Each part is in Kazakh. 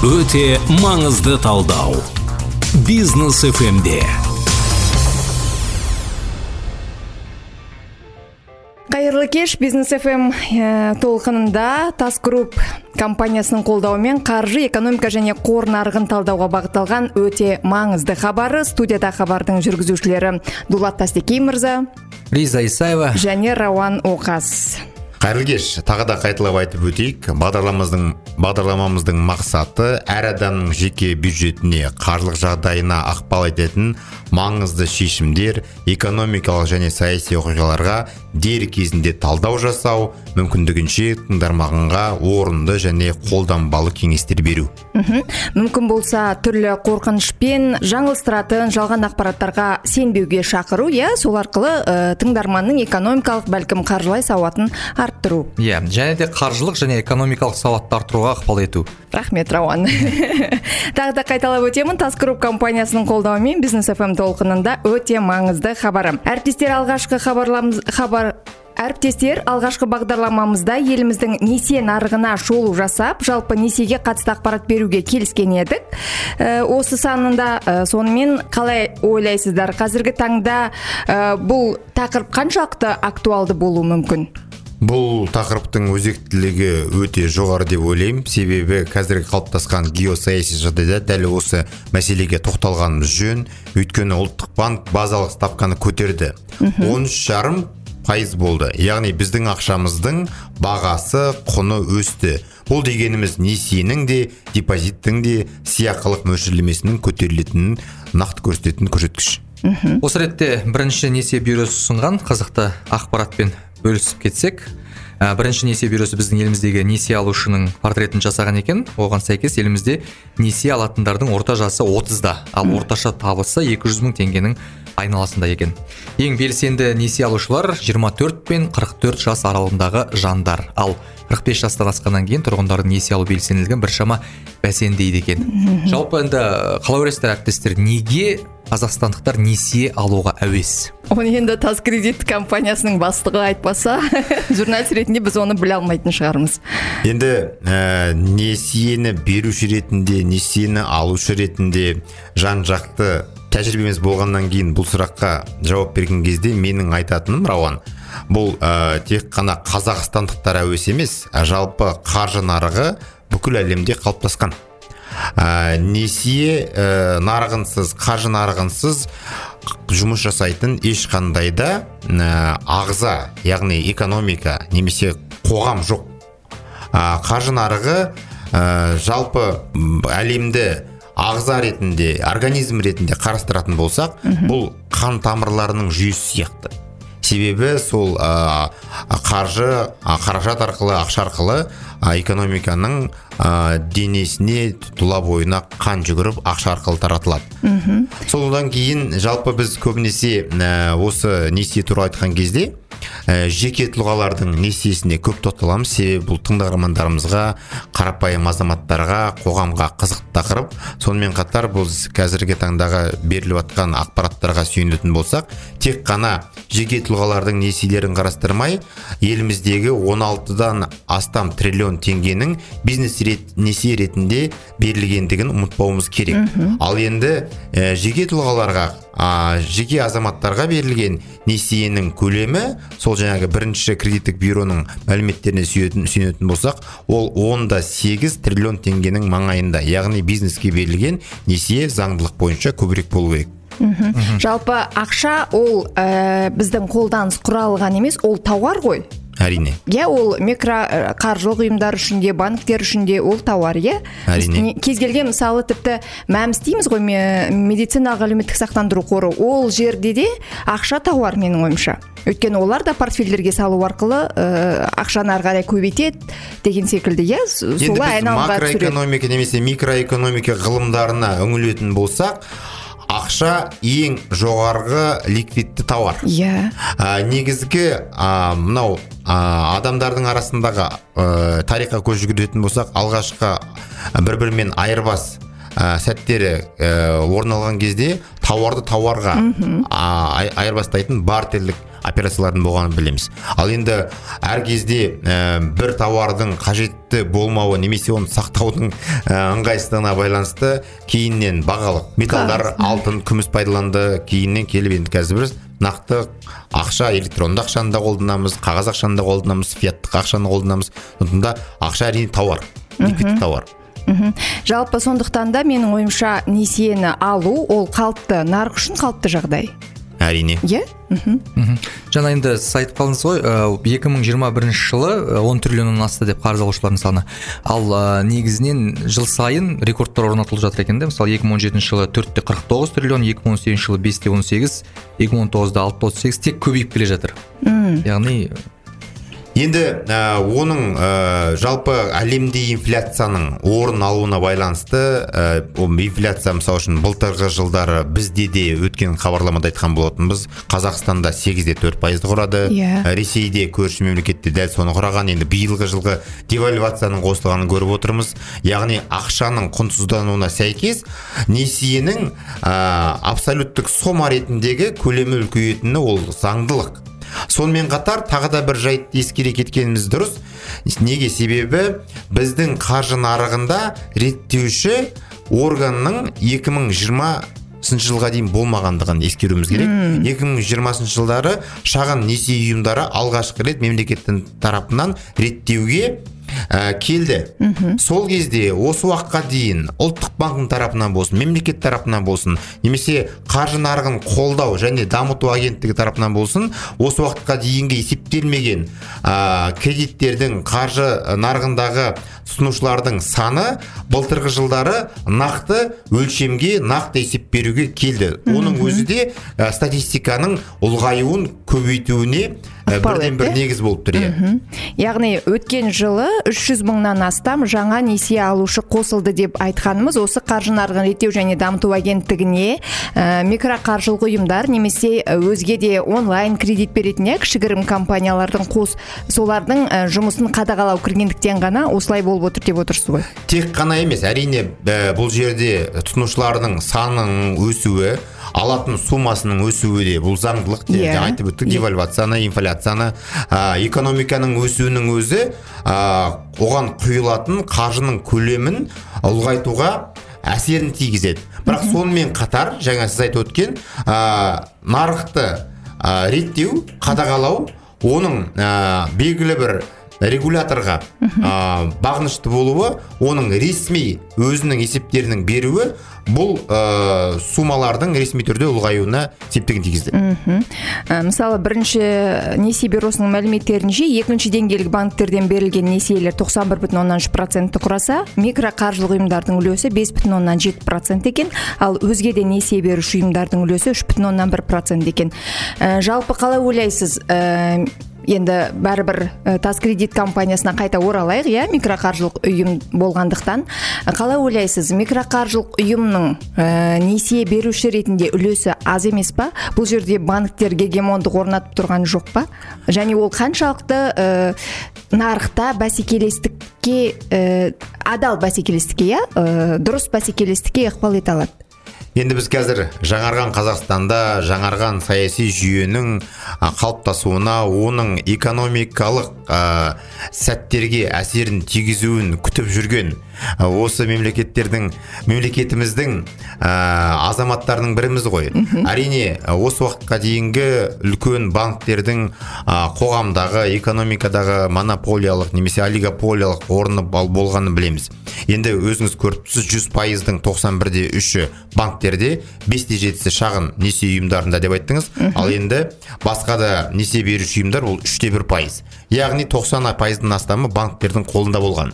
өте маңызды талдау. Бизнес фмде қайырлы кеш бизнес фм ә, толқынында тас групп компаниясының қолдауымен қаржы экономика және қор нарығын талдауға бағытталған өте маңызды хабары студияда хабардың жүргізушілері дулат тастекей мырза риза исаева. және рауан оқас. Қайырлы кеш. Тағы да қайталап айтып өтейік. Бағдарламамыздың бағдарламамыздың мақсаты әр адамның жеке бюджетіне қаржылық жағдайына ықпал ететін маңызды шешімдер экономикалық және саяси оқиғаларға дер кезінде талдау жасау мүмкіндігінше тыңдарманға орынды және қолданбалы кеңестер беру. Мхм. Мүмкін болса түрлі қорқынышпен жаңылыстыратын жалған ақпараттарға сенбеуге шақыру иә? Сол арқылы ә, тыңдарманның экономикалық бәлкім қаржылай сауатын арттыру. Иә және де қаржылық және экономикалық сауатты арттыруға ықпал ету. Рахмет рауан. Тағы да қайталап өтемін. Тас групп компаниясының қолдауымен бизнес фм толқынында өте маңызды хабары әріптестер алғашқы хабарламыз хабар әріптестер алғашқы бағдарламамызда еліміздің несие нарығына шолу жасап жалпы несиеге қатысты ақпарат беруге келіскен едік. Ә, осы санында ә, сонымен қалай ойлайсыздар? Қазіргі таңда ә, бұл тақырып қаншалықты актуалды болуы мүмкін? Бұл тақырыптың өзектілігі өте жоғары деп ойлаймын. Себебі қазіргі қалыптасқан геосаяси жағдайда дәл осы мәселеге тоқталғанымыз жөн. Өйткені ұлттық банк базалық ставканы көтерді. Он үш жарым пайыз болды. Яғни біздің ақшамыздың бағасы құны өсті. Бұл дегеніміз несиенің де депозиттің де сыйақылық мөлшерлемесінің көтерілетінін нақты көрсететін көрсеткіш. Осы ретте бірінші несие бюросы ұсынған қызықты ақпаратпен бөлісіп кетсек ә, бірінші несие бюросы біздің еліміздегі несие алушының портретін жасаған екен. Оған сәйкес елімізде несие алатындардың орта жасы 30-да ал орташа табысы 200 мың теңгенің айналасында екен. Ең белсенді несие алушылар 24 пен 44 жас аралығындағы жандар. Ал 45 жастан асқаннан кейін тұрғындардың несие алу белсенділігі біршама бәсеңдейді екен. Жалпы енді қалай ойлайсыздар әріптестер неге қазақстандықтар несие алуға әуес? Оны енді тас кредит компаниясының бастығы айтпаса журналист ретінде біз оны біле алмайтын шығармыз. Енді ә, несиені беруші ретінде несиені алушы ретінде жан жақты тәжірибеміз болғаннан кейін бұл сұраққа жауап берген кезде менің айтатыным рауан бұл ә, тек қана қазақстандықтар әуес емес жалпы қаржы нарығы бүкіл әлемде қалыптасқан. Ә, несие ә, нарығынсыз қаржы нарығынсыз жұмыс жасайтын ешқандай да ә, ағза яғни экономика немесе қоғам жоқ. Ә, қаржы нарығы ә, жалпы әлемді ағза ретінде организм ретінде қарастыратын болсақ бұл қан тамырларының жүйесі сияқты. Себебі сол ә, қаржы қаражат арқылы ақша арқылы экономиканың ә, денесіне тұла бойына қан жүгіріп ақша арқылы таратылады. Содан кейін жалпы біз көбінесе ә, осы несие туралы айтқан кезде ә, жеке тұлғалардың несиесіне көп тоқталамыз. Себебі бұл тыңдармандарымызға қарапайым азаматтарға қоғамға қызықты тақырып. Сонымен қатар бұл қазіргі таңдағы беріліп жатқан ақпараттарға сүйенетін болсақ тек қана жеке тұлғалардың несиелерін қарастырмай еліміздегі 16-дан астам триллион теңгенің бизнес рет, несие ретінде берілгендігін ұмытпауымыз керек. Ал енді ә, жеке тұлғаларға а, жеке азаматтарға берілген несиенің көлемі сол жаңағы бірінші кредиттік бюроның мәліметтеріне сүйетін, сүйенетін болсақ ол онда сегіз триллион теңгенің маңайында яғни бизнеске берілген несие заңдылық бойынша көбірек болу керек. Мхм жалпы ақша ол ә, біздің қолданыс құралы ғана емес ол тауар ғой. Әрине. Иә ол микро ә, қаржылық ұйымдар үшін де банктер үшін де ол тауар иә. Әрине. кез келген мысалы тіпті мәмс дейміз ғой ме- медициналық әлеуметтік сақтандыру қоры. Ол жерде де ақша тауар менің ойымша. Өйткені олар да портфельдерге салу арқылы ә, ақшаны ары қарай көбейтеді деген секілді иә. Солай айналымға макроэкономика немесе микроэкономика ғылымдарына үңілетін болсақ ақша ең жоғарғы ликвидті тауар. Иә. Ә, негізгі мынау а, адамдардың арасындағы ә, тарихқа көз жүгіретін болсақ алғашқы бір бірімен айырбас ә, сәттері ә, орын алған кезде тауарды тауарға а, айырбастайтын бартерлік операциялардың болғанын білеміз. Ал енді әр кезде ә, бір тауардың қажетті болмауы немесе оны сақтаудың ә, ыңғайсыздығына байланысты кейіннен бағалы металдар алтын күміс пайдаланды кейіннен келіп енді қазір біз нақты ақша электронды ақшаны да қолданамыз қағаз ақшаны да қолданамыз фиаттық ақшаны қолданамыз. Сондықтан да ақша әрине тауар тауар. Мхм. Жалпы сондықтан да менің ойымша несиені алу ол қалыпты нарық үшін қалыпты жағдай. Әрине. Иә? Мхм. Мхм. Жаңа енді сіз айтып қалдыңыз ғой екі мың жиырма бірінші жылы он триллионнан асты деп қарыз алушылардың саны. Ал ә, негізінен жыл сайын рекордтар орнатылып жатыр екен да мысалы екі мың он жетінші жылы төрт те қырық тоғыз триллион екі мың он сегізінші жылы бес те он сегіз екі мың он тоғызда алты те отыз сегіз. Тек көбейіп келе жатыр. Яғни енді ә, оның ә, жалпы әлемде инфляцияның орын алуына байланысты ә, инфляция мысалы үшін былтырғы жылдары бізде де өткен хабарламада айтқан болатынбыз қазақстанда сегіз де төрт пайызды құрады. Иә. ресейде көрші мемлекетте дәл соны құраған. Енді биылғы жылғы девальвацияның қосылғанын көріп отырмыз. Яғни ақшаның құнсыздануына сәйкес несиенің ә, абсолюттік сома ретіндегі көлемі үлкейетіні ол заңдылық. Сонымен қатар тағы да бір жайт ескере кеткеніміз дұрыс. Неге себебі біздің қаржы нарығында реттеуші органның 2020 жылға дейін болмағандығын ескеруіміз керек. 2020 жылдары шағын несие ұйымдары алғашқы рет мемлекеттің тарапынан реттеуге ә, келді. Сол кезде осы уақытқа дейін ұлттық банктің тарапынан болсын мемлекет тарапынан болсын немесе қаржы нарығын қолдау және дамыту агенттігі тарапынан болсын осы уақытқа дейінгі есептелмеген ә, кредиттердің қаржы нарығындағы тұтынушылардың саны былтырғы жылдары нақты өлшемге нақты есеп беруге келді. Оның өзі де ә, статистиканың ұлғаюын көбейтуіне Ықпал бірден бір негіз болып тұр иә. Яғни өткен жылы 300 мыңнан астам жаңа несие алушы қосылды деп айтқанымыз. Осы қаржы нарығын реттеу және дамыту агенттігіне ә, микроқаржылық ұйымдар немесе өзге де онлайн кредит беретін иә кішігірім компаниялардың қос солардың ә, жұмысын қадағалау кіргендіктен ғана осылай болып отыр деп отырсыз ғой. Тек қана емес әрине ә, бұл жерде тұтынушылардың санының өсуі алатын суммасының өсуі де бұл заңдылық те Иә. жаңа айтып өттік. Девальвацияны инфляцияны ә, экономиканың өсуінің өзі ә, оған құйылатын қаржының көлемін ұлғайтуға әсерін тигізеді. Бірақ сонымен қатар жаңа сіз айтып өткен ә, нарықты ә, реттеу қадағалау оның ә, белгілі бір регуляторға ә, бағынышты болуы оның ресми өзінің есептерінің беруі бұл ә, суммалардың ресми түрде ұлғаюына септігін тигізді. Ә, мысалы бірінші несие бюросының мәліметтерінше екінші деңгейлік банктерден берілген несиелер 91 бүтін оннан үш процентті құраса микроқаржылық ұйымдардың үлесі бес бүтін оннан жеті процент екен ал өзге де несие беруші ұйымдардың үлесі үш бүтін оннан бір процент екен. Ә, жалпы қалай ойлайсыз? Ә, енді бәрібір ә, таскредит компаниясына қайта оралайық иә микроқаржылық ұйым болғандықтан. Ә, қалай ойлайсыз микроқаржылық ұйымның ә, несие беруші ретінде үлесі аз емес па? Бұл жерде банктер гегемондық орнатып тұрған жоқ па? Және ол қаншалықты ә, нарықта бәсекелестікке ә, адал бәсекелестікке иә дұрыс бәсекелестікке ықпал ете алады? Енді біз қазір жаңарған қазақстанда жаңарған саяси жүйенің қалыптасуына оның экономикалық а, сәттерге әсерін тигізуін күтіп жүрген осы мемлекеттердің мемлекетіміздің а, азаматтарының біріміз ғой. Әрине а, осы уақытқа дейінгі үлкен банктердің а, қоғамдағы экономикадағы монополиялық немесе олигополиялық орны бол- болғанын білеміз. Енді өзіңіз көріп тұрсыз жүз пайыздың тоқсан бірде үші банктерде бес те жетісі шағын несие ұйымдарында деп айттыңыз. Ал енді басқа да несие беруші ұйымдар ол үште бір пайыз. Яғни тоқсан пайыздың астамы банктердің қолында болған.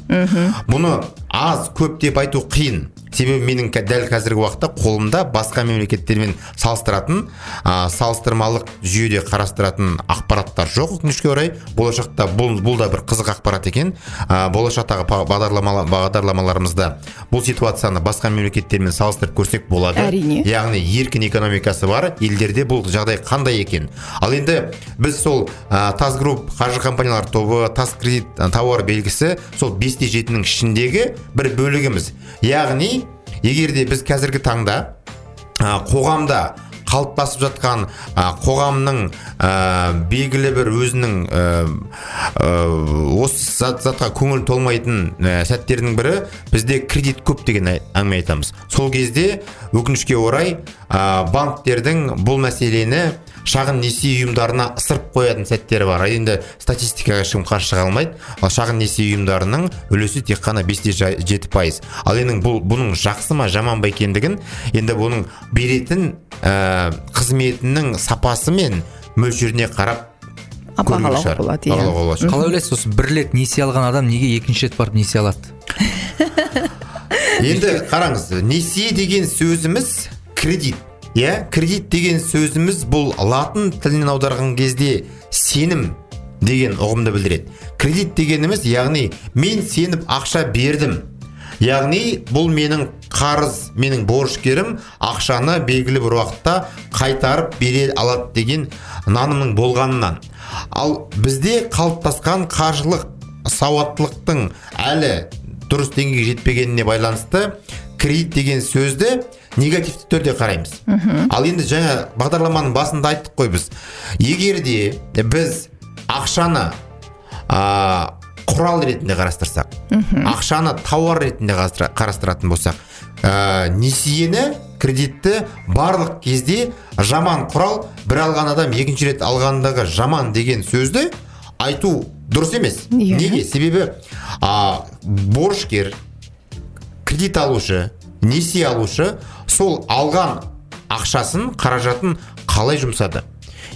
Бұны аз көп деп айту қиын. Себебі менің дәл қазіргі уақытта қолымда басқа мемлекеттермен салыстыратын а, салыстырмалық жүйеде қарастыратын ақпараттар жоқ. өкінішке орай болашақта бұл, бұл да бір қызық ақпарат екен. А, болашақтағы бағдарламаларымызда бұл ситуацияны басқа мемлекеттермен салыстырып көрсек болады. Әрине. яғни еркін экономикасы бар елдерде бұл жағдай қандай екен? Ал енді біз сол ә, тас групп қаржы компаниялар тобы тас кредит ә, тауар белгісі сол бес те жетінің ішіндегі бір бөлігіміз. Яғни егер де біз қазіргі таңда ә, қоғамда қалыптасып жатқан а, қоғамның а, белгілі бір өзінің а, а, осы зат, затқа көңіл толмайтын а, сәттердің бірі бізде кредит көп деген әңгіме айтамыз. Сол кезде өкінішке орай банктердің бұл мәселені шағын несие ұйымдарына ысырып қоятын сәттері бар. Енді статистикаға ешкім қарсы шыға алмайды. Ал шағын несие ұйымдарының үлесі тек қана бесте жеті пайыз. Ал енді бұл бұның жақсы ма жаман ба екендігін енді бұның беретін ә, қызметінің сапасы мен мөлшеріне қарап бағалауға болады, иә. бағалауға болады. Шығар. қалай ойлайсыз осы бір рет несие алған адам неге екінші рет барып несие алады? Енді қараңыз несие деген сөзіміз кредит. Иә кредит деген сөзіміз бұл латын тілінен аударған кезде сенім деген ұғымды білдіреді. Кредит дегеніміз яғни мен сеніп ақша бердім. Яғни бұл менің қарыз менің борышкерім ақшаны белгілі бір уақытта қайтарып бере алады деген нанымның болғанынан. Ал бізде қалыптасқан қаржылық сауаттылықтың әлі дұрыс деңгейге жетпегеніне байланысты кредит деген сөзді негативті түрде қараймыз. Ал енді жаңа бағдарламаның басында айттық қой біз. Егер де біз ақшаны а, құрал ретінде қарастырсақ ақшаны тауар ретінде қарастыра- қарастыратын болсақ ә, несиені кредитті барлық кезде жаман құрал бір алған адам екінші рет алғандағы жаман деген сөзді айту дұрыс емес. Иә. неге? Себебі а, борышкер кредит алушы несие алушы сол алған ақшасын қаражатын қалай жұмсады?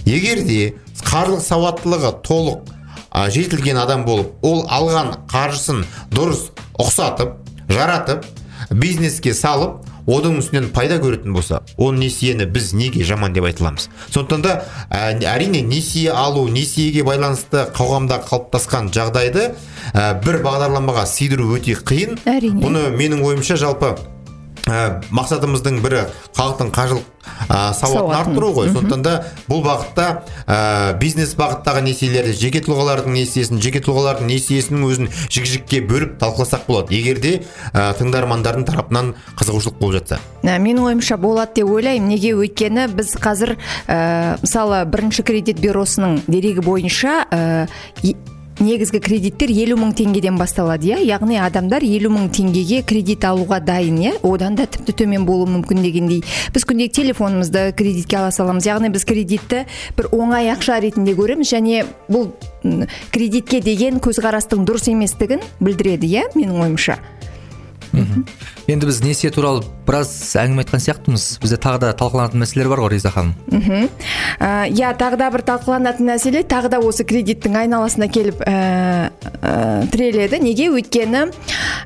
Егер де қаржылық сауаттылығы толық а, жетілген адам болып ол алған қаржысын дұрыс ұқсатып жаратып бизнеске салып оның үстінен пайда көретін болса ол несиені біз неге жаман деп айта аламыз сондықтан да ә, әрине несие алу несиеге байланысты қоғамда қалыптасқан жағдайды ә, бір бағдарламаға сыйдыру өте қиын. Әрине. бұны менің ойымша жалпы ә, мақсатымыздың бірі халықтың қаржылық ә, сауатын арттыру ғой. Сондықтан да бұл бағытта ә, бизнес бағыттағы несиелерді жеке тұлғалардың несиесін жеке тұлғалардың несиесінің өзін жік жікке бөліп талқыласақ болады. Егер де ә, тыңдармандардың тарапынан қызығушылық болып жатса. Ә, менің ойымша болады деп ойлаймын. Неге өйткені біз қазір ә, мысалы бірінші кредит бюросының дерегі бойынша ә, негізгі кредиттер елу мың теңгеден басталады иә? Яғни адамдар елу мың теңгеге кредит алуға дайын иә? Одан да тіпті төмен болуы мүмкін дегендей. Біз күнделікті телефонымызды кредитке ала саламыз. Яғни біз кредитті бір оңай ақша ретінде көреміз және бұл кредитке деген көзқарастың дұрыс еместігін білдіреді иә менің ойымша? Енді біз несие туралы біраз әңгіме айтқан сияқтымыз. Бізде тағы да талқыланатын мәселелер бар ғой риза ханым. Мхм. Иә тағы да бір талқыланатын мәселе тағы да осы кредиттің айналасына келіп ә, ә, тіреледі. Неге? Өйткені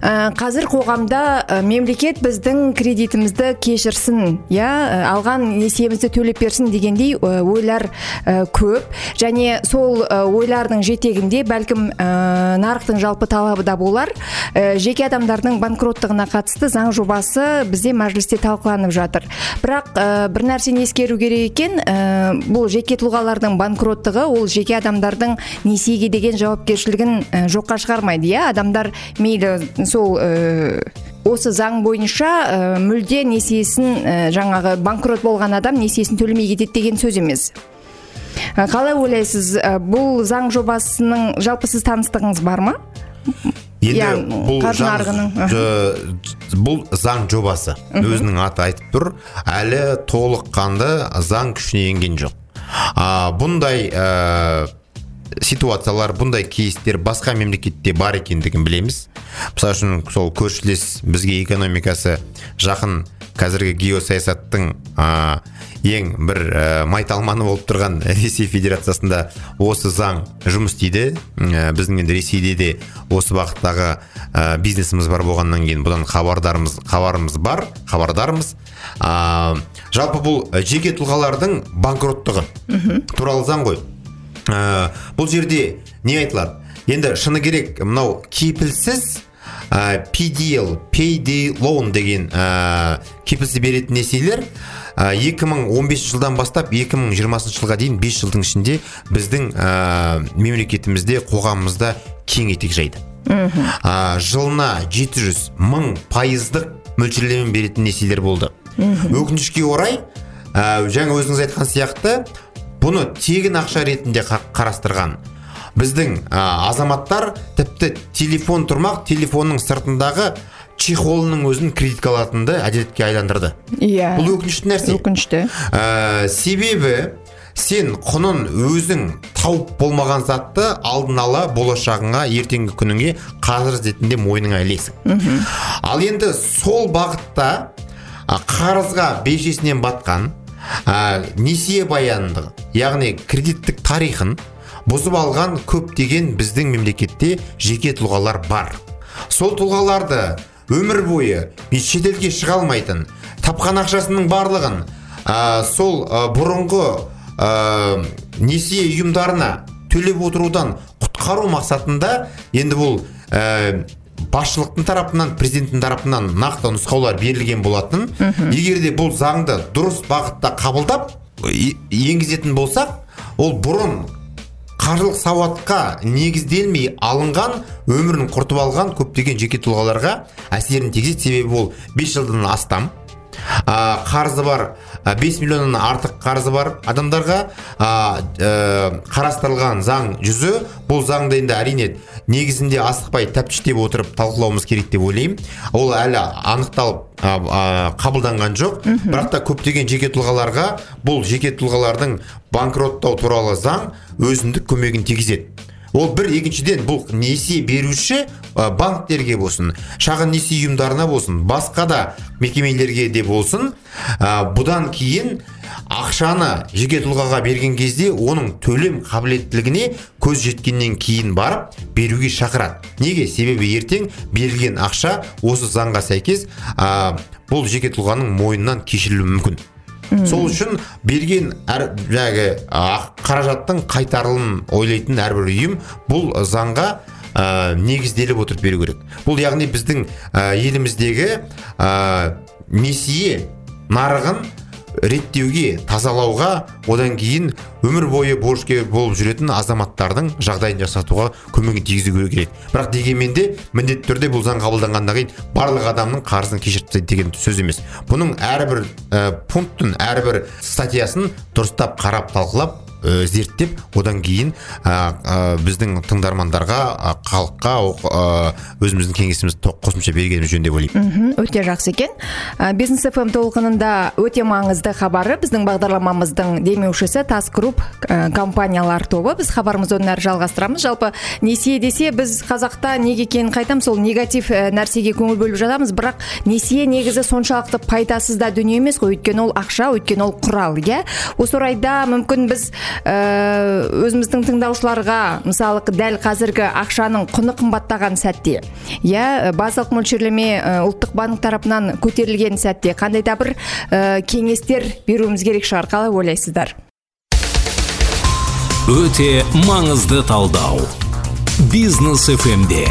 ә, қазір қоғамда мемлекет біздің кредитімізді кешірсін иә? Алған несиемізді төлеп берсін дегендей ойлар көп. Және сол ойлардың жетегінде бәлкім нарықтың жалпы талабы да болар. Жеке адамдардың банкроттығына қатысты заң жобасы бізде мәжілісте талқыланып жатыр. Бірақ ә, бір нәрсені ескеру керек екен. Ә, бұл жеке тұлғалардың банкроттығы ол жеке адамдардың несиеге деген жауапкершілігін ә, жоққа шығармайды иә? Адамдар мейлі сол осы заң бойынша ә, мүлде несиесін ә, жаңағы банкрот болған адам несиесін төлемей кетеді деген сөз емес. Қалай ойлайсыз ә, бұл заң жобасының жалпы сіз таныстығыңыз бар ма? Енді Иә, бұл бұл заң жобасы. Өзінің аты айтып тұр. Әлі толыққанды заң күшіне енген жоқ. А, бұндай ә, ситуациялар бұндай кейстер басқа мемлекетте бар екендігін білеміз. Мысалы үшін сол көршілес бізге экономикасы жақын қазіргі геосаясаттың а, ең бір ә, майталманы болып тұрған ресей федерациясында осы заң жұмыс істейді. Ә, біздің енді ресейде де осы бағыттағы ә, бизнесіміз бар болғаннан кейін бұдан хабардарымыз хабарымыз бар хабардармыз. А, жалпы бұл ә, жеке тұлғалардың банкроттығы туралы заң ғой. Ә, бұл жерде не айтылады? Енді шыны керек мынау кепілсіз ә, PDL payday loan деген ә, кепілсіз беретін несиелер ә, 2015 жылдан бастап 2020 жылға дейін 5 жылдың ішінде біздің ә, мемлекетімізде қоғамымызда кең етек жайды. Ә, жылына 700 мың пайыздық мөлшерлеме беретін несиелер болды. Өкінішке орай ә, жаңа өзіңіз айтқан сияқты бұны тегін ақша ретінде қа- қарастырған біздің ә, азаматтар тіпті телефон тұрмақ телефонның сыртындағы чехолының өзін кредитке алатынды әдетке айландырды. Иә. Бұл өкінішті нәрсе. Өкінішті. Ә, себебі сен құнын өзің тауып болмаған затты алдын ала болашағыңа ертеңгі күніңе қарыз ретінде мойныңа ілесің. Ал енді сол бағытта қарызға белшесінен батқан а, несие баянды яғни кредиттік тарихын бұзып алған көптеген біздің мемлекетте жеке тұлғалар бар. Сол тұлғаларды өмір бойы шетелге шыға алмайтын тапқан ақшасының барлығын а, сол а, бұрынғы ә, несие ұйымдарына төлеп отырудан құтқару мақсатында енді бұл ә, басшылықтың тарапынан президенттің тарапынан нақты нұсқаулар берілген болатын. Егер де бұл заңды дұрыс бағытта қабылдап енгізетін болсақ ол бұрын қаржылық сауатқа негізделмей алынған өмірін құртып алған көптеген жеке тұлғаларға әсерін тигізеді. Себебі ол 5 жылдан астам. А, қарызы бар а, 5 миллионнан артық қарызы бар адамдарға а, ә, қарастырылған заң жүзі бұл заңды енді әрине негізінде асықпай тәптіштеп отырып талқылауымыз керек деп ойлаймын. Ол әлі анықталып қабылданған жоқ. Бірақ та көптеген жеке тұлғаларға бұл жеке тұлғалардың банкроттау туралы заң өзіндік көмегін тигізеді. Ол бір екіншіден бұл несие беруші ә, банктерге болсын шағын несие ұйымдарына болсын басқа да мекемелерге де болсын ә, бұдан кейін ақшаны жеке тұлғаға берген кезде оның төлем қабілеттілігіне көз жеткеннен кейін барып беруге шақырады. Неге? Себебі ертең берілген ақша осы заңға сәйкес ә, бұл жеке тұлғаның мойнынан кешірілуі мүмкін. Сол үшін берген әр жаңағы қаражаттың қайтарылымын ойлайтын әрбір ұйым бұл заңға ә, негізделіп отырып беру керек. Бұл яғни біздің ә, еліміздегі ә, несие нарығын реттеуге тазалауға одан кейін өмір бойы борышкер болып жүретін азаматтардың жағдайын жасатуға көмегін тигізу керек. Бірақ дегенмен де міндетті түрде бұл заң қабылданғаннан кейін барлық адамның қарызын кешіріп тастайды деген сөз емес. Бұның әрбір ә, пунктін әрбір статьясын дұрыстап қарап талқылап ә, зерттеп одан кейін ә, біздің тыңдармандарға халыққа өзіміздің кеңесімізді қосымша бергеніміз жөн деп ойлаймын. Өте жақсы екен. Ә, бизнес фм толқынында өте маңызды хабары біздің бағдарламамыздың демеушісі тас групп ә, компаниялар тобы. Біз хабарымызды одан әрі жалғастырамыз. Жалпы несие десе біз қазақта неге екенін қайтамыз. Сол негатив ә, нәрсеге көңіл бөліп жатамыз. Бірақ несие негізі соншалықты пайдасыз да дүние емес қой. Өйткені ол ақша өйткені ол құрал иә? Осы орайда мүмкін біз өзіміздің тыңдаушыларға мысалы дәл қазіргі ақшаның құны қымбаттаған сәтте иә базалық мөлшерлеме ә, ұлттық банк тарапынан көтерілген сәтте қандай да бір ә, кеңестер беруіміз керек шығар қалай ойлайсыздар? Өте маңызды талдау. Бизнес фмде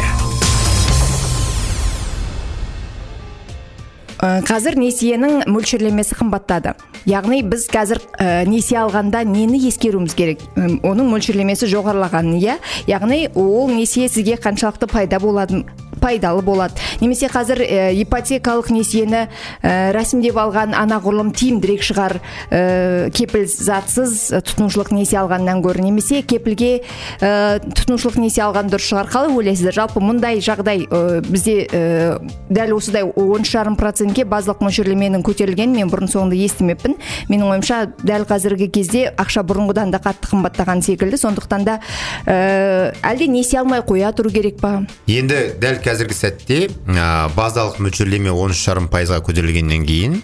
қазір несиенің мөлшерлемесі қымбаттады. Яғни біз қазір ә, несие алғанда нені ескеруіміз керек? Оның мөлшерлемесі жоғарылаған иә? Яғни ол несие сізге қаншалықты пайда болады пайдалы болады. Немесе қазір ипотекалық несиені ә, рәсімдеп алған анағұрлым тиімдірек шығар ә, кепілзатсыз ә, тұтынушылық несие алғаннан гөрі. Немесе кепілге ә, тұтынушылық несие алған дұрыс шығар. Қалай ойлайсыздар? Жалпы мұндай жағдай ә, бізде ә, дәл осыдай он үш жарым процентке базалық мөлшерлеменің көтерілгенін мен бұрын соңды естімеппін. Менің ойымша дәл қазіргі кезде ақша бұрынғыдан да қатты қымбаттаған секілді. Сондықтан да ә, әлде несие алмай қоя тұру керек па? Енді дәл қазіргі сәтте ә, базалық мөлшерлеме 13,5 пайызға көтерілгеннен кейін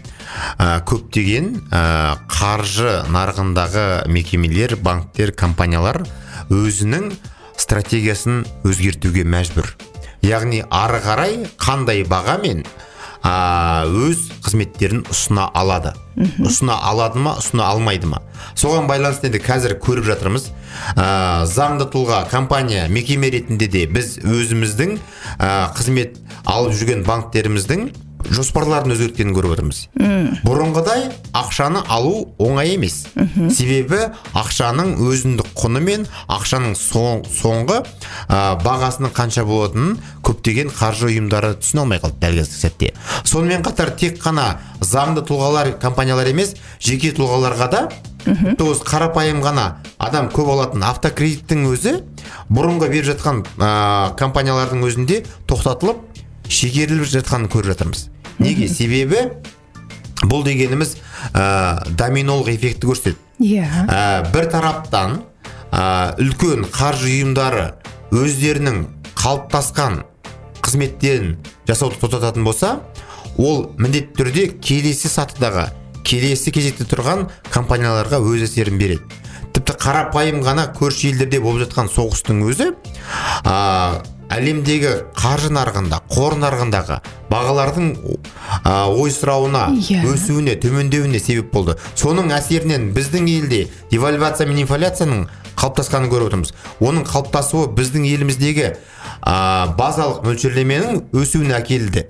ә, көптеген ә, қаржы нарығындағы мекемелер банктер компаниялар өзінің стратегиясын өзгертуге мәжбүр. Яғни ары қарай қандай бағамен а, өз қызметтерін ұсына алады. Ұсына алады ма ұсына алмайды ма? Соған байланысты енді қазір көріп жатырмыз. А, заңды тұлға компания мекеме ретінде де біз өзіміздің а, қызмет алып жүрген банктеріміздің жоспарлардың өзгерткенін көріп отырмыз. Бұрынғыдай ақшаны алу оңай емес. Себебі ақшаның өзіндік құны мен ақшаның соң, соңғы а, бағасының қанша болатынын көптеген қаржы ұйымдары түсіне алмай қалды дәл қазіргі сәтте. Сонымен қатар тек қана заңды тұлғалар компаниялар емес жеке тұлғаларға да осы қарапайым ғана адам көп алатын автокредиттің өзі бұрынғы беріп жатқан а, компаниялардың өзінде тоқтатылып шегеріліп жатқанын көріп жатырмыз. Неге? Себебі бұл дегеніміз ә, доминолық эффектті көрсетеді. Иә. Ә, бір тараптан ә, үлкен қаржы ұйымдары өздерінің қалыптасқан қызметтерін жасауды тоқтататын болса ол міндетті түрде келесі сатыдағы келесі кезекте тұрған компанияларға өз әсерін береді. Тіпті қарапайым ғана көрші елдерде болып жатқан соғыстың өзі әлемдегі қаржы нарығында қор нарығындағы бағалардың ойсырауына Иә. өсуіне төмендеуіне себеп болды. Соның әсерінен біздің елде девальвация мен инфляцияның қалыптасқанын көріп отырмыз. Оның қалыптасуы біздің еліміздегі а, базалық мөлшерлеменің өсуіне әкелді.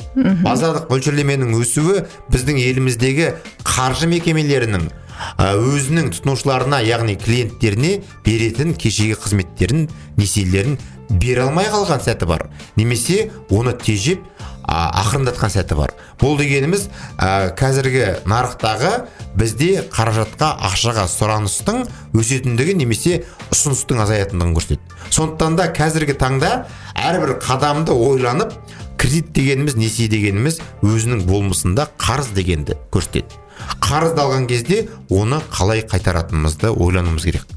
Базалық мөлшерлеменің өсуі біздің еліміздегі қаржы мекемелерінің өзінің тұтынушыларына яғни клиенттеріне беретін кешегі қызметтерін несиелерін бере алмай қалған сәті бар. Немесе оны тежеп ақырындатқан сәті бар. Бұл дегеніміз а, қазіргі нарықтағы бізде қаражатқа ақшаға сұраныстың өсетіндігі немесе ұсыныстың азаятындығын көрсетеді. Сондықтан да қазіргі таңда әрбір қадамды ойланып кредит дегеніміз несие дегеніміз өзінің болмысында қарыз дегенді көрсетеді. Қарызды алған кезде оны қалай қайтаратынымызды ойлануымыз керек.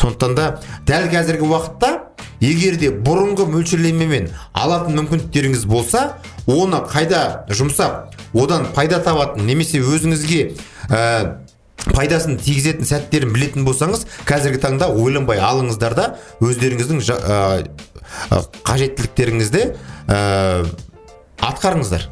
Сондықтан да дәл қазіргі уақытта егер де бұрынғы мөлшерлемемен алатын мүмкіндіктеріңіз болса оны қайда жұмсап одан пайда табатын немесе өзіңізге ә, пайдасын тигізетін сәттерін білетін болсаңыз қазіргі таңда ойланбай алыңыздар да өздеріңіздің жа- ә, ә, қажеттіліктеріңізді ә, атқарыңыздар.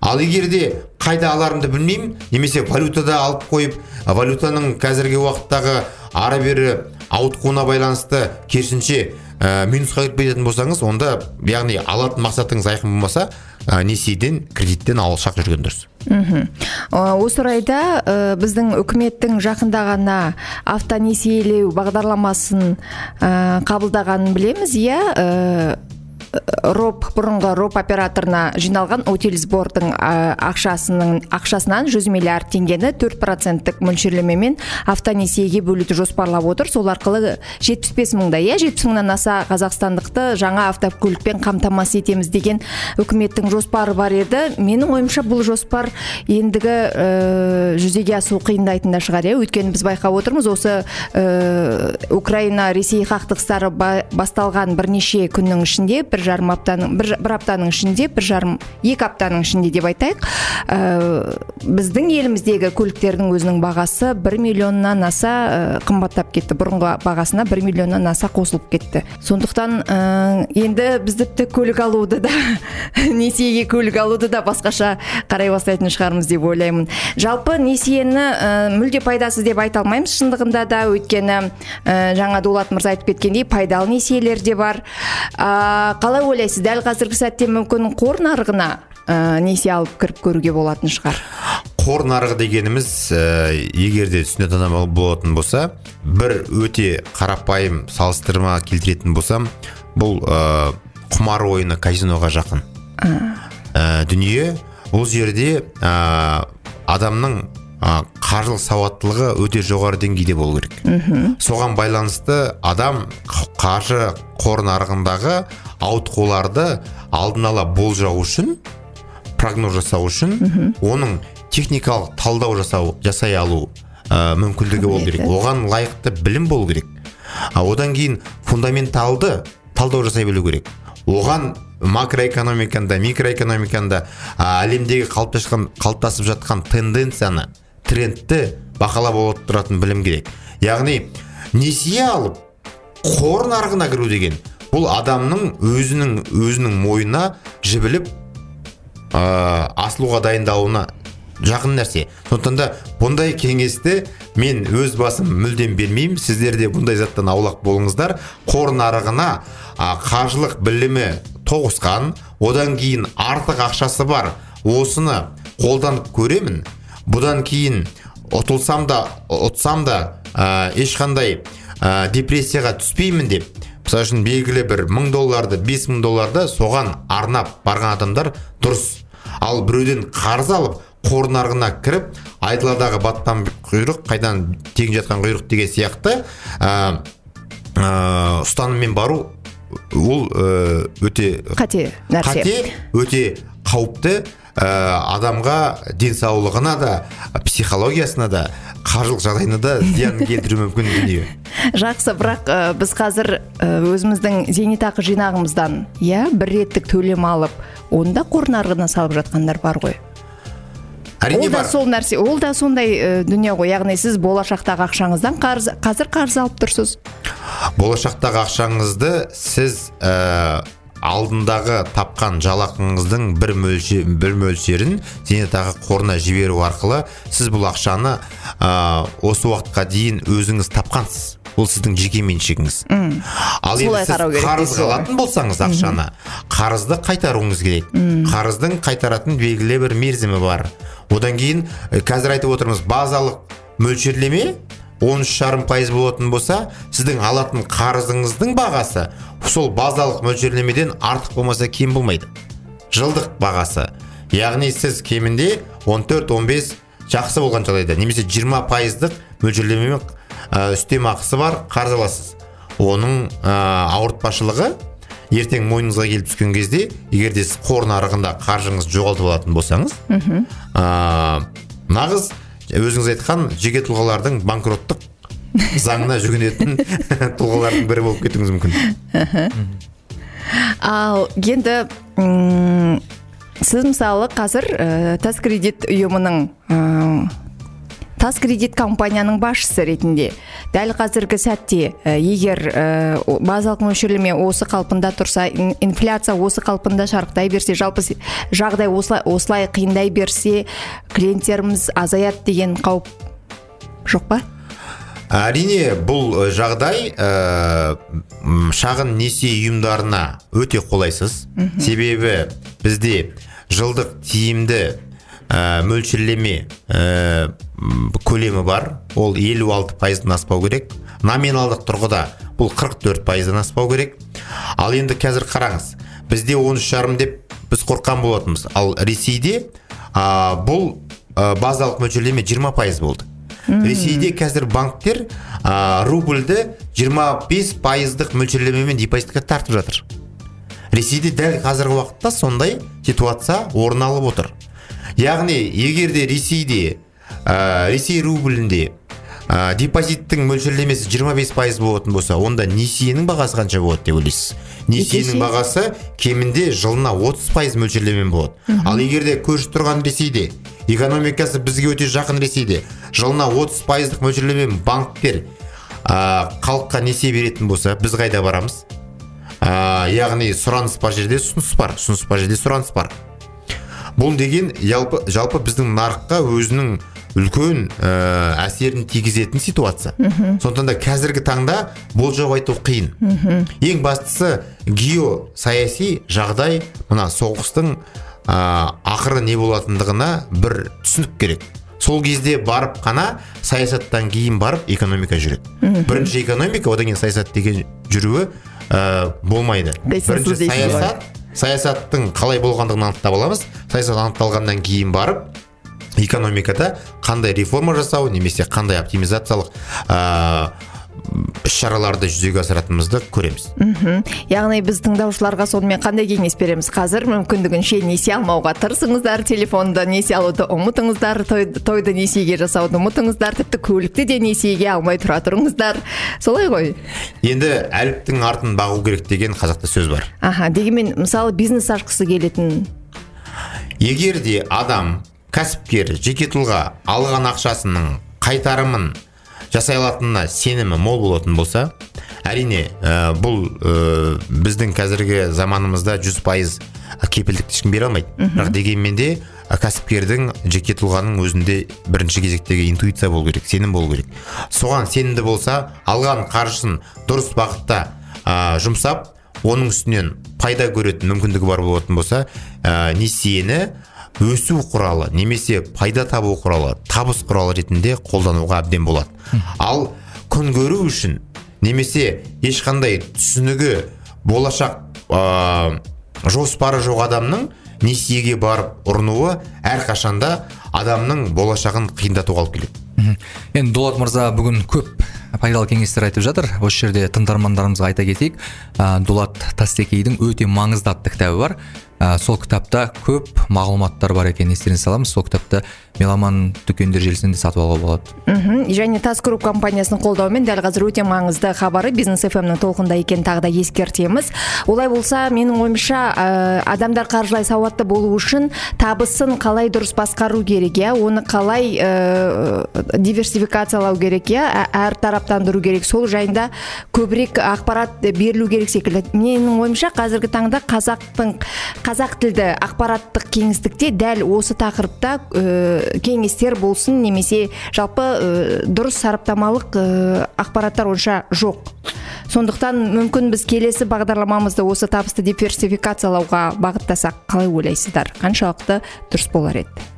Ал егер де қайда аларымды білмеймін немесе валютада алып қойып валютаның қазіргі уақыттағы ары бері ауытқуына байланысты керісінше ә, минусқа кіріп кететін болсаңыз онда яғни алатын мақсатыңыз айқын болмаса ә, несиеден кредиттен алшақ жүрген дұрыс. Ә, осы орайда ә, біздің үкіметтің жақында ғана автонесиелеу бағдарламасын ә, қабылдағанын білеміз. Иә роп бұрынғы роп операторына жиналған утилизбордың ә, ақшасының ақшасынан 100 миллиард теңгені 4 проценттік мөлшерлемемен автонесиеге бөлуді жоспарлап отыр. Сол арқылы 75 мыңдай иә 70 мыңнан аса қазақстандықты жаңа автокөлікпен қамтамасыз етеміз деген үкіметтің жоспары бар еді. Менің ойымша бұл жоспар ендігі ә, жүзеге асу қиындайтын да шығар иә. Өйткені біз байқап отырмыз осы ә, украина ресей қақтығыстары ба- басталған бірнеше күннің ішінде бір жарым аптаның бір, бір аптаның ішінде бір жарым екі аптаның ішінде деп айтайық. Ә, біздің еліміздегі көліктердің өзінің бағасы бір миллионнан аса ә, қымбаттап кетті. Бұрынғы бағасына бір миллионнан аса қосылып кетті. Сондықтан ә, енді біз тіпті көлік алуды да несиеге көлік алуды да басқаша қарай бастайтын шығармыз деп ойлаймын. Жалпы несиені ә, мүлде пайдасыз деп айта алмаймыз. Шындығында да өйткені ә, жаңа дулат мырза айтып кеткендей пайдалы несиелер де бар. А, қалай ойлайсыз дәл қазіргі сәтте мүмкін қор нарығына ә, несие алып кіріп көруге болатын шығар? Қор нарығы дегеніміз ә, егер де түсінетін адам болатын болса бір өте қарапайым салыстырма келтіретін болсам бұл ә, құмар ойыны казиноға жақын. Ә, дүние бұл жерде ә, адамның ә, қаржылық сауаттылығы өте жоғары деңгейде болу керек. Соған байланысты адам қаржы қор нарығындағы ауытқуларды алдын ала болжау үшін прогноз жасау үшін оның техникалық талдау жасау жасай алу ә, мүмкіндігі болу керек. Оған лайықты білім болу керек. А одан кейін фундаменталды талдау жасай білу керек. Оған макроэкономиканда микроэкономиканда а, әлемдегі қалыптасқан қалыптасып жатқан тенденцияны трендті бақылап отыратын білім керек. Яғни несие алып қор нарығына кіру деген бұл адамның өзінің өзінің мойнына жібіліп ә, асылуға дайындалуына жақын нәрсе. Сондықтан да бұндай кеңесті мен өз басым мүлдем бермеймін. Сіздер де бұндай заттан аулақ болыңыздар. Қор нарығына а, қаржылық білімі тоғысқан одан кейін артық ақшасы бар осыны қолданып көремін. Бұдан кейін ұтылсам да ұтсам да ә, ешқандай ә, депрессияға түспеймін деп. Мысалы үшін белгілі бір мың долларды бес мың долларды соған арнап барған адамдар дұрыс. Ал біреуден қарыз алып қор нарығына кіріп айдаладағы батпан құйрық қайдан тегін жатқан құйрық деген сияқты ә, ә, ұстаныммен бару ол өте қате нәрсе. қате өте қауіпті. Адамға денсаулығына да психологиясына да қаржылық жағдайына да зиянын келтіруі мүмкін дүние жақсы бірақ ә, біз қазір өзіміздің зейнетақы жинағымыздан иә бір реттік төлем алып оны да қор нарығына салып жатқандар бар ғой. Әрине ол да бар. сол нәрсе ол да сондай ә, дүние ғой. Яғни сіз болашақтағы ақшаңыздан қарыз қазір қарыз алып тұрсыз. Болашақтағы ақшаңызды сіз ә, алдындағы тапқан жалақыңыздың бір мөлшер, бір мөлшерін зейнетақы қорына жіберу арқылы сіз бұл ақшаны ә, осы уақытқа дейін өзіңіз тапқансыз. Ол сіздің жеке меншігіңіз. Ал енді сіз қарау керек қарыз дейсіз ғой. алатын болсаңыз ақшаны қарызды қайтаруыңыз керек. Қарыздың қайтаратын белгілі бір мерзімі бар. Одан кейін қазір айтып отырмыз базалық мөлшерлеме он үш жарым пайыз болатын болса сіздің алатын қарызыңыздың бағасы сол базалық мөлшерлемеден артық болмаса кем болмайды. Жылдық бағасы. Яғни сіз кемінде 14-15 жақсы болған жағдайда немесе 20 пайыздық мөлшерлемемен ә, үстемақысы бар қарыз аласыз. Оның ә, ауыртпашылығы ертең мойныңызға келіп түскен кезде егер де сіз қор нарығында қаржыңызды жоғалтып алатын болсаңыз ә, нағыз өзіңіз айтқан жеке тұлғалардың банкроттық заңына жүгінетін тұлғалардың бірі болып кетуіңіз мүмкін. Ал енді сіз мысалы қазір ә, тас кредит ұйымының ә, тас кредит компанияның басшысы ретінде. Дәл қазіргі сәтте ә, егер ә, базалық мөлшерлеме осы қалпында тұрса ин- инфляция осы қалпында шарықтай берсе жалпы жағдай осылай, осылай қиындай берсе клиенттеріміз азаяды деген қауіп жоқ па? Әрине бұл э, жағдай ә, шағын несие ұйымдарына өте қолайсыз. Себебі бізде жылдық тиімді ә, мөлшерлеме ә, көлемі бар. Ол 56 пайыздан аспау керек. Номиналдық тұрғыда бұл 44 пайыздан аспау керек. Ал енді қазір қараңыз. Бізде 13 жарым деп біз қорыққан болатынбыз. Ал ресейде ә, бұл ә, базалық мөлшерлеме 20 пайыз болды. Ресейде қазір банктер ә, рубльді 25 пайыздық мөлшерлемемен депозитке тартып жатыр. Ресейде дәл қазіргі уақытта сондай ситуация орын алып отыр. Яғни егер де ресейде ә, ресей рублінде ә, депозиттің мөлшерлемесі 25 пайыз болатын болса онда несиенің бағасы қанша болады деп ойлайсыз? Несиенің Несие? бағасы кемінде жылына 30 пайыз мөлшерлемен болады. Ал егер де көрші тұрған ресейде экономикасы бізге өте жақын ресейде жылына 30 пайыздық мөлшерлемемен банктер ә, халыққа несие беретін болса біз қайда барамыз? Ә, яғни сұраныс бар жерде ұсыныс бар ұсыныс бар жерде сұраныс бар. Бұл деген жалпы, жалпы біздің нарыққа өзінің үлкен ә, әсерін тигізетін ситуация. Сондықтан да қазіргі таңда болжау айту қиын. Ең бастысы геосаяси жағдай мына соғыстың ә, ақыры не болатындығына бір түсінік керек. Сол кезде барып қана саясаттан кейін барып экономика жүреді. Бірінші экономика одан кейін саясат деген жүруі ә, болмайды. Бірінші саясат саясаттың қалай болғандығын анықтап аламыз. Саясат анықталғаннан кейін барып экономикада қандай реформа жасау немесе қандай оптимизациялық іс шараларды жүзеге асыратынымызды көреміз. Яғни біз тыңдаушыларға сонымен қандай кеңес береміз? Қазір мүмкіндігінше несие алмауға тырысыңыздар телефонды несие алуды ұмытыңыздар той, тойды несиеге жасауды ұмытыңыздар тіпті көлікті де несиеге алмай тұра тұрыңыздар. Солай ғой. Енді әліптің артын бағу керек деген қазақта сөз бар. Аха дегенмен мысалы бизнес ашқысы келетін. Егер де адам кәсіпкер жеке тұлға алған ақшасының қайтарымын жасай алатынына сенімі мол болатын болса әрине ә, бұл ә, біздің қазіргі заманымызда 100 пайыз кепілдікті ешкім бере алмайды. Бірақ дегенмен де ә, кәсіпкердің жеке тұлғаның өзінде бірінші кезектегі интуиция болу керек сенім болу керек. Соған сенімді болса алған қаржысын дұрыс бағытта ә, жұмсап оның үстінен пайда көретін мүмкіндігі бар болатын болса ә, несиені өсу құралы немесе пайда табу құралы табыс құралы ретінде қолдануға әбден болады. Ал күн көру үшін немесе ешқандай түсінігі болашақ ә, жоспары жоқ адамның несиеге барып ұрынуы әрқашанда адамның болашағын қиындатуға алып келеді. Енді дулат мырза бүгін көп пайдалы кеңестер айтып жатыр. Осы жерде тыңдармандарымызға айта кетейік. Ә, дулат тастекейдің өте маңызды атты кітабы бар. Ә, сол кітапта көп мағлұматтар бар екен естеріңізге саламыз. Сол кітапты меломан дүкендер желісінен де сатып алуға болады мхм. Және тас групп компаниясының қолдауымен дәл қазір өте маңызды хабары бизнес фмнің толқында екенін тағы да ескертеміз. Олай болса менің ойымша ә, адамдар қаржылай сауатты болу үшін табысын қалай дұрыс басқару керек иә? Оны қалай ә, диверсификациялау керек иә? Ә- әртараптандыру керек. Сол жайында көбірек ақпарат берілу керек секілді. Менің ойымша қазіргі таңда қазақтың қазақ тілді ақпараттық кеңістікте дәл осы тақырыпта ә, кеңестер болсын немесе жалпы ә, дұрыс сараптамалық ә, ақпараттар онша жоқ. Сондықтан мүмкін біз келесі бағдарламамызды осы табысты диверсификациялауға бағыттасақ қалай ойлайсыздар? Қаншалықты дұрыс болар еді?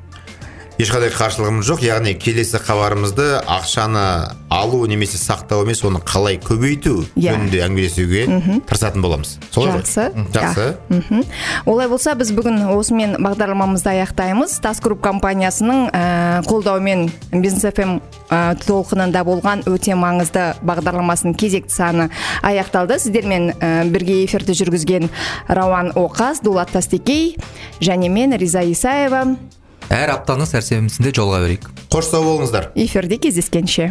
Ешқандай қарсылығымыз жоқ. Яғни келесі хабарымызды ақшаны алу немесе сақтау емес оны қалай көбейту Иә. жөнінде әңгімелесуге тырысатын боламыз. Солай ғой? жақсы. Жақсы. Мхм. олай болса біз бүгін осымен бағдарламамызды аяқтаймыз. Тас групп компаниясының ә, қолдауымен бизнес фм ә, толқынында болған өте маңызды бағдарламасының кезекті саны аяқталды. Сіздермен ә, бірге эфирді жүргізген рауан оқас дулат тастекей және мен риза исаева. Әр аптаны сәрсенбісінде жолға берейік. Қош сау болыңыздар. Эфирде кездескенше.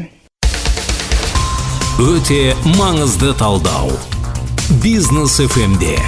Өте маңызды талдау. Бизнес фмде